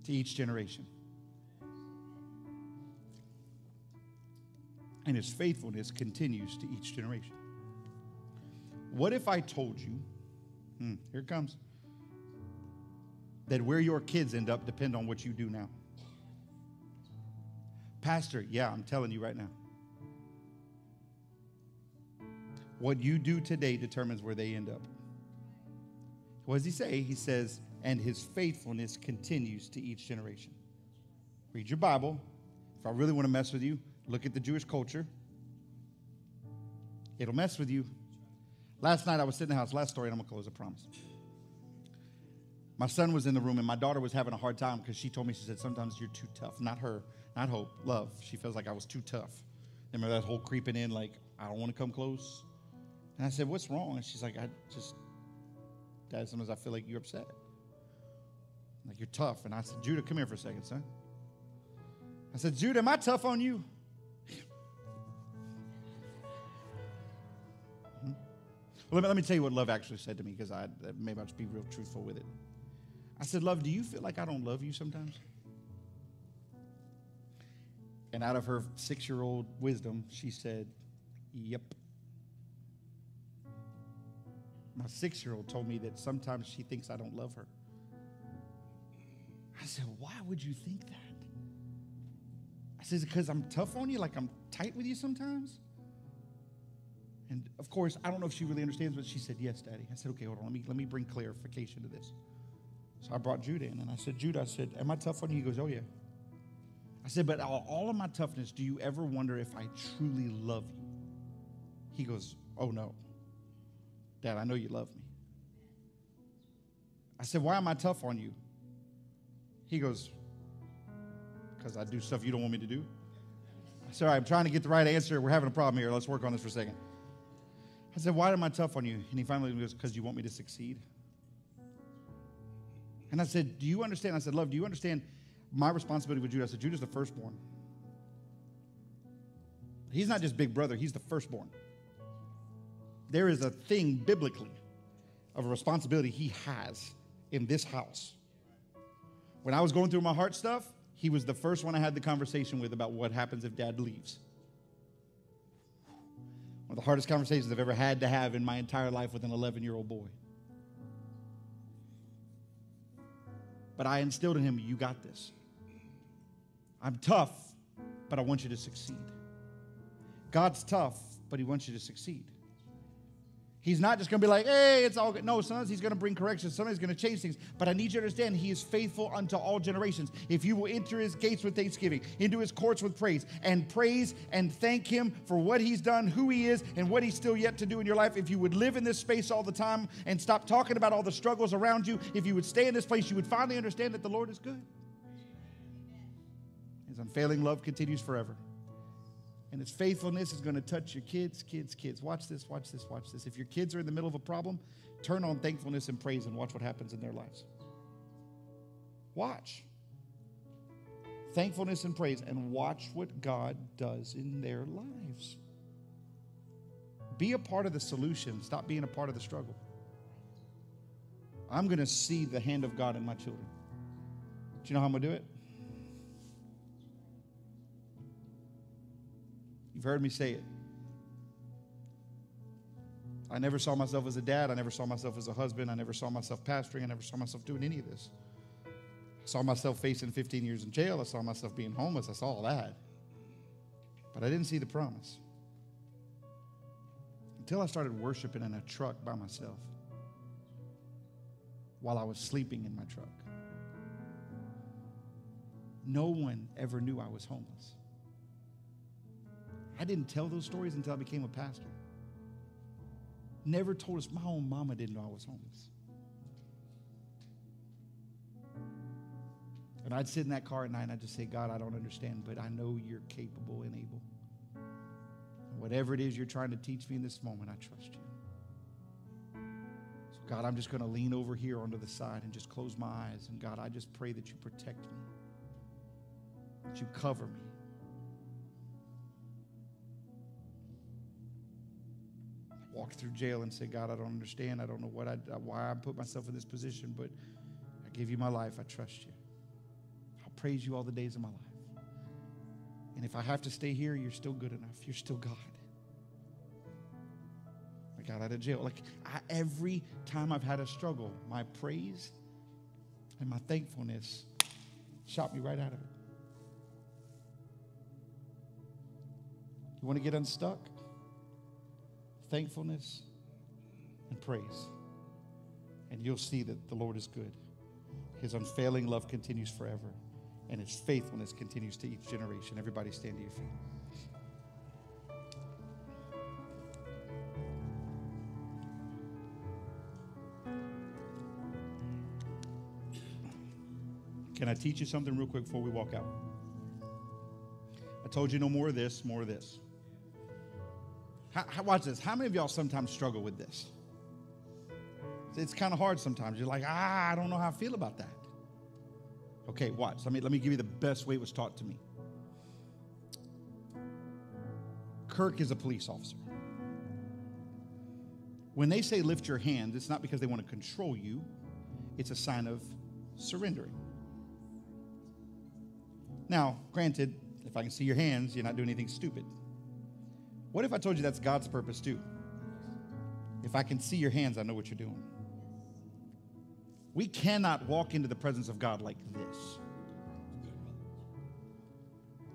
to each generation. And his faithfulness continues to each generation. What if I told you, hmm, here it comes, that where your kids end up depend on what you do now? Pastor, yeah, I'm telling you right now. What you do today determines where they end up. What does he say? He says, and his faithfulness continues to each generation. Read your Bible. If I really want to mess with you, look at the Jewish culture. It'll mess with you. Last night I was sitting in the house, last story, and I'm to close, I promise. My son was in the room, and my daughter was having a hard time because she told me, she said, Sometimes you're too tough. Not her, not Hope, love. She feels like I was too tough. Remember that whole creeping in, like, I don't want to come close? And I said, What's wrong? And she's like, I just, Dad, sometimes I feel like you're upset. Like you're tough. And I said, Judah, come here for a second, son. I said, Judah, am I tough on you? Let me, let me tell you what love actually said to me because I maybe I'll just be real truthful with it. I said, Love, do you feel like I don't love you sometimes? And out of her six year old wisdom, she said, Yep. My six year old told me that sometimes she thinks I don't love her. I said, Why would you think that? I said, Because I'm tough on you, like I'm tight with you sometimes? And of course, I don't know if she really understands, but she said, Yes, Daddy. I said, Okay, hold on, let me, let me bring clarification to this. So I brought Judah in and I said, Judah, I said, Am I tough on you? He goes, Oh, yeah. I said, But all of my toughness, do you ever wonder if I truly love you? He goes, Oh, no. Dad, I know you love me. I said, Why am I tough on you? He goes, Because I do stuff you don't want me to do. I said, I'm trying to get the right answer. We're having a problem here. Let's work on this for a second. I said, Why am I tough on you? And he finally goes, Because you want me to succeed. And I said, Do you understand? I said, Love, do you understand my responsibility with Judah? I said, Judah's the firstborn. He's not just big brother, he's the firstborn. There is a thing biblically of a responsibility he has in this house. When I was going through my heart stuff, he was the first one I had the conversation with about what happens if dad leaves. One of the hardest conversations I've ever had to have in my entire life with an 11 year old boy. But I instilled in him, you got this. I'm tough, but I want you to succeed. God's tough, but he wants you to succeed. He's not just going to be like, hey, it's all good. No, sometimes he's going to bring corrections. Sometimes he's going to change things. But I need you to understand, he is faithful unto all generations. If you will enter his gates with thanksgiving, into his courts with praise, and praise and thank him for what he's done, who he is, and what he's still yet to do in your life, if you would live in this space all the time and stop talking about all the struggles around you, if you would stay in this place, you would finally understand that the Lord is good. His unfailing love continues forever and its faithfulness is going to touch your kids, kids, kids. Watch this, watch this, watch this. If your kids are in the middle of a problem, turn on thankfulness and praise and watch what happens in their lives. Watch. Thankfulness and praise and watch what God does in their lives. Be a part of the solution, stop being a part of the struggle. I'm going to see the hand of God in my children. Do you know how I'm going to do it? You've heard me say it. I never saw myself as a dad. I never saw myself as a husband. I never saw myself pastoring. I never saw myself doing any of this. I saw myself facing 15 years in jail. I saw myself being homeless. I saw all that. But I didn't see the promise until I started worshiping in a truck by myself while I was sleeping in my truck. No one ever knew I was homeless. I didn't tell those stories until I became a pastor. Never told us, my own mama didn't know I was homeless. And I'd sit in that car at night and I'd just say, God, I don't understand, but I know you're capable and able. whatever it is you're trying to teach me in this moment, I trust you. So, God, I'm just going to lean over here onto the side and just close my eyes. And God, I just pray that you protect me, that you cover me. Walk through jail and say, God, I don't understand. I don't know what I, why I put myself in this position, but I give you my life. I trust you. I'll praise you all the days of my life. And if I have to stay here, you're still good enough. You're still God. I got out of jail. Like I, every time I've had a struggle, my praise and my thankfulness shot me right out of it. You want to get unstuck? Thankfulness and praise. And you'll see that the Lord is good. His unfailing love continues forever, and his faithfulness continues to each generation. Everybody stand to your feet. Can I teach you something real quick before we walk out? I told you no more of this, more of this. How, watch this. How many of y'all sometimes struggle with this? It's kind of hard sometimes. You're like, ah, I don't know how I feel about that. Okay, watch. Let me, let me give you the best way it was taught to me. Kirk is a police officer. When they say lift your hand, it's not because they want to control you, it's a sign of surrendering. Now, granted, if I can see your hands, you're not doing anything stupid. What if I told you that's God's purpose too? If I can see your hands, I know what you're doing. We cannot walk into the presence of God like this.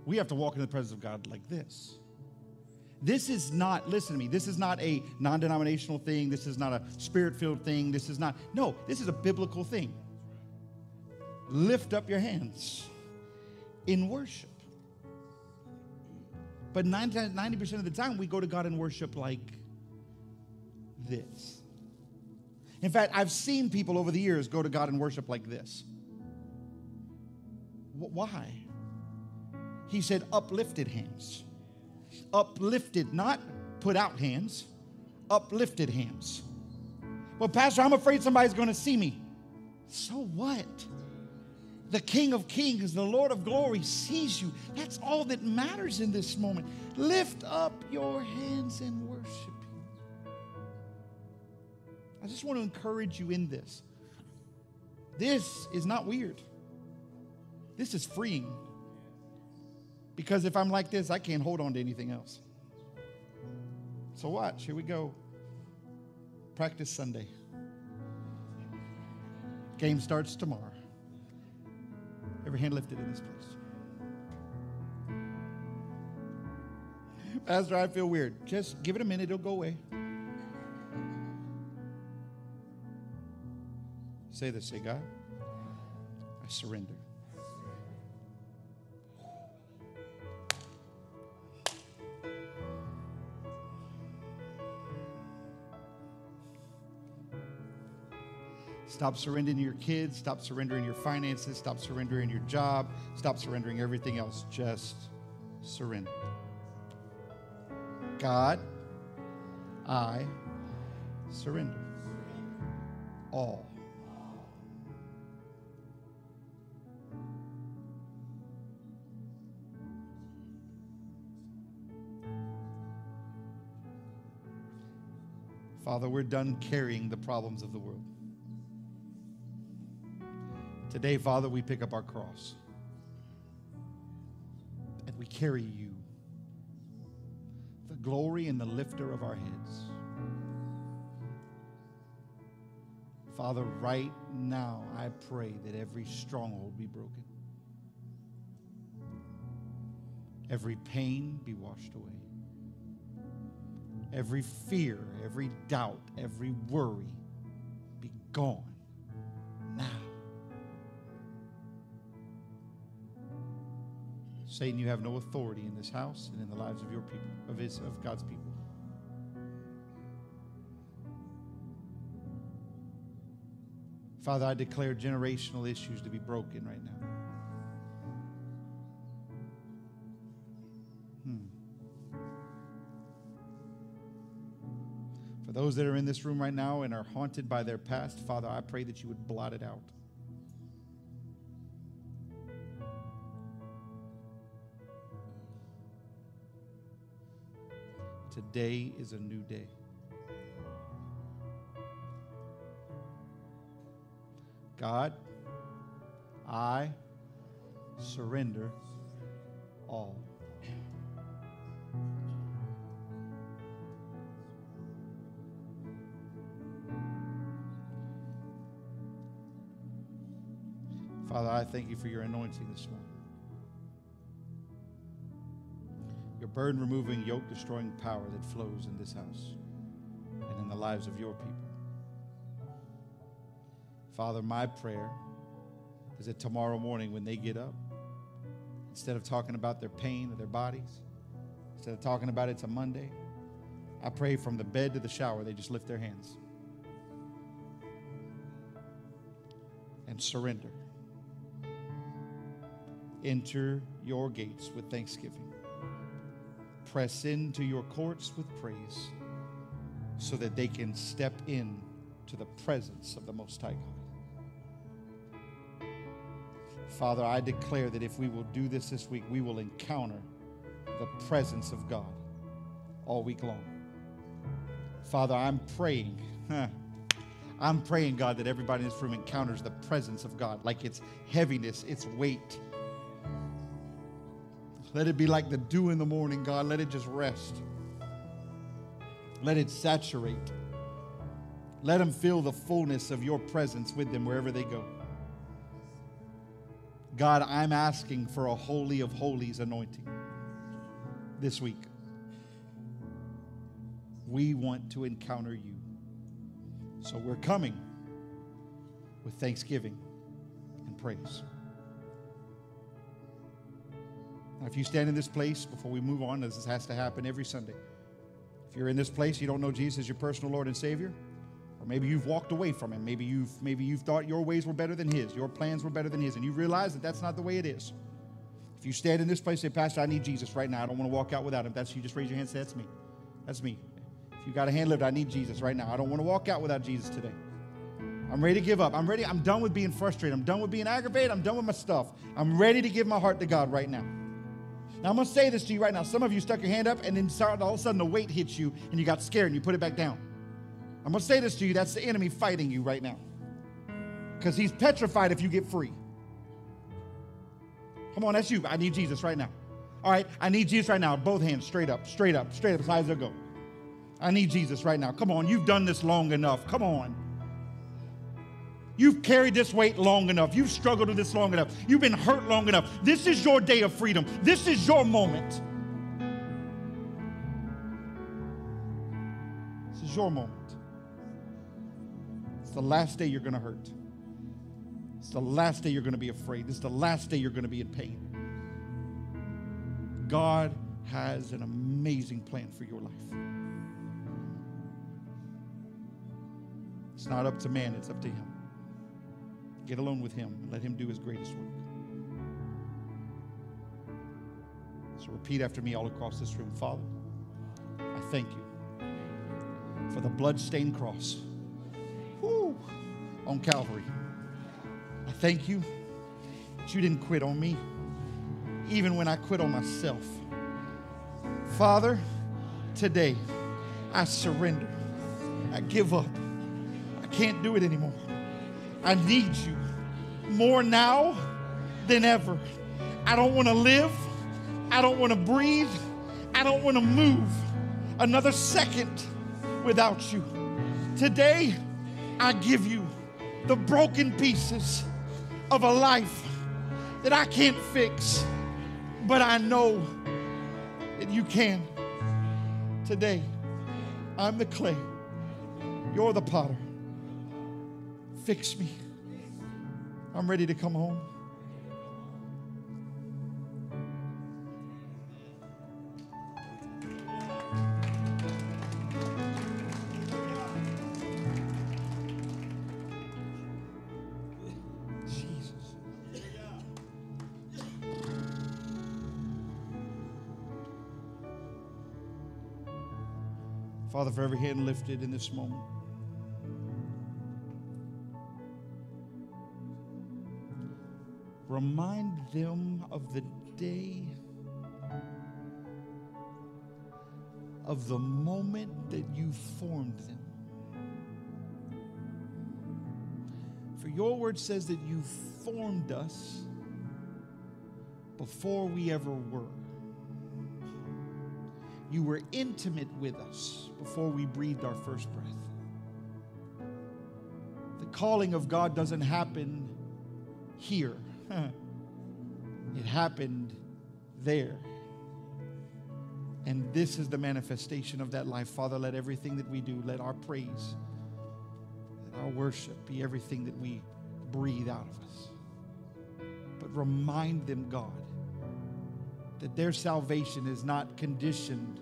We have to walk into the presence of God like this. This is not, listen to me, this is not a non denominational thing. This is not a spirit filled thing. This is not, no, this is a biblical thing. Lift up your hands in worship. But 90% of the time, we go to God and worship like this. In fact, I've seen people over the years go to God and worship like this. Why? He said uplifted hands. Uplifted, not put out hands, uplifted hands. Well, Pastor, I'm afraid somebody's going to see me. So what? The King of Kings, the Lord of Glory sees you. That's all that matters in this moment. Lift up your hands and worship Him. I just want to encourage you in this. This is not weird, this is freeing. Because if I'm like this, I can't hold on to anything else. So, watch. Here we go. Practice Sunday. Game starts tomorrow. Every hand lifted in this place. Pastor, I feel weird. Just give it a minute, it'll go away. Say this, say, God, I surrender. Stop surrendering your kids. Stop surrendering your finances. Stop surrendering your job. Stop surrendering everything else. Just surrender. God, I surrender all. Father, we're done carrying the problems of the world. Today, Father, we pick up our cross. And we carry you, the glory and the lifter of our heads. Father, right now, I pray that every stronghold be broken, every pain be washed away, every fear, every doubt, every worry be gone Satan, you have no authority in this house and in the lives of your people, of his of God's people. Father, I declare generational issues to be broken right now. Hmm. For those that are in this room right now and are haunted by their past, Father, I pray that you would blot it out. Today is a new day. God, I surrender all. Father, I thank you for your anointing this morning. Burden removing, yoke destroying power that flows in this house and in the lives of your people. Father, my prayer is that tomorrow morning when they get up, instead of talking about their pain or their bodies, instead of talking about it's a Monday, I pray from the bed to the shower, they just lift their hands and surrender. Enter your gates with thanksgiving. Press into your courts with praise so that they can step in to the presence of the Most High God. Father, I declare that if we will do this this week, we will encounter the presence of God all week long. Father, I'm praying. I'm praying, God, that everybody in this room encounters the presence of God, like its heaviness, its weight, let it be like the dew in the morning, God. Let it just rest. Let it saturate. Let them feel the fullness of your presence with them wherever they go. God, I'm asking for a holy of holies anointing this week. We want to encounter you. So we're coming with thanksgiving and praise. Now, if you stand in this place before we move on, as this has to happen every Sunday, if you're in this place, you don't know Jesus as your personal Lord and Savior, or maybe you've walked away from Him, maybe you've maybe you've thought your ways were better than His, your plans were better than His, and you realize that that's not the way it is. If you stand in this place, say, Pastor, I need Jesus right now. I don't want to walk out without Him. That's you. Just raise your hand. Say, that's me. That's me. If you got a hand lifted, I need Jesus right now. I don't want to walk out without Jesus today. I'm ready to give up. I'm ready. I'm done with being frustrated. I'm done with being aggravated. I'm done with my stuff. I'm ready to give my heart to God right now. Now, I'm going to say this to you right now. Some of you stuck your hand up and then all of a sudden the weight hits you and you got scared and you put it back down. I'm going to say this to you. That's the enemy fighting you right now. Because he's petrified if you get free. Come on, that's you. I need Jesus right now. All right, I need Jesus right now. Both hands straight up, straight up, straight up as high as they'll go. I need Jesus right now. Come on, you've done this long enough. Come on. You've carried this weight long enough. You've struggled with this long enough. You've been hurt long enough. This is your day of freedom. This is your moment. This is your moment. It's the last day you're going to hurt. It's the last day you're going to be afraid. Is the last day you're going to be in pain. God has an amazing plan for your life. It's not up to man, it's up to Him. Get alone with Him and let Him do His greatest work. So repeat after me all across this room Father, I thank you for the blood-stained cross on Calvary. I thank you that you didn't quit on me, even when I quit on myself. Father, today I surrender. I give up. I can't do it anymore. I need you more now than ever. I don't want to live. I don't want to breathe. I don't want to move another second without you. Today, I give you the broken pieces of a life that I can't fix, but I know that you can. Today, I'm the clay, you're the potter fix me. I'm ready to come home. Father, for every hand lifted in this moment. Remind them of the day, of the moment that you formed them. For your word says that you formed us before we ever were. You were intimate with us before we breathed our first breath. The calling of God doesn't happen here, Hmm. it happened there. And this is the manifestation of that life. Father, let everything that we do, let our praise, let our worship be everything that we breathe out of us. But remind them, God, that their salvation is not conditioned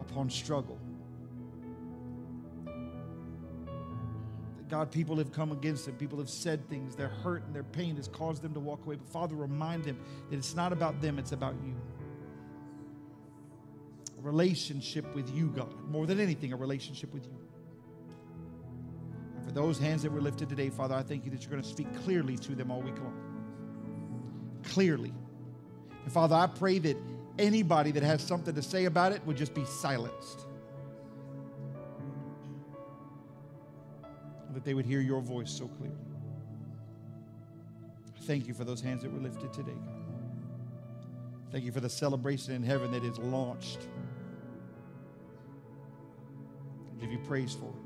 upon struggle. God, people have come against them, people have said things, their hurt and their pain has caused them to walk away. But Father, remind them that it's not about them, it's about you relationship with you, God. More than anything, a relationship with you. And for those hands that were lifted today, Father, I thank you that you're going to speak clearly to them all week long. Clearly. And Father, I pray that anybody that has something to say about it would just be silenced. That they would hear your voice so clearly. Thank you for those hands that were lifted today, God. Thank you for the celebration in heaven that is launched. I give you praise for it.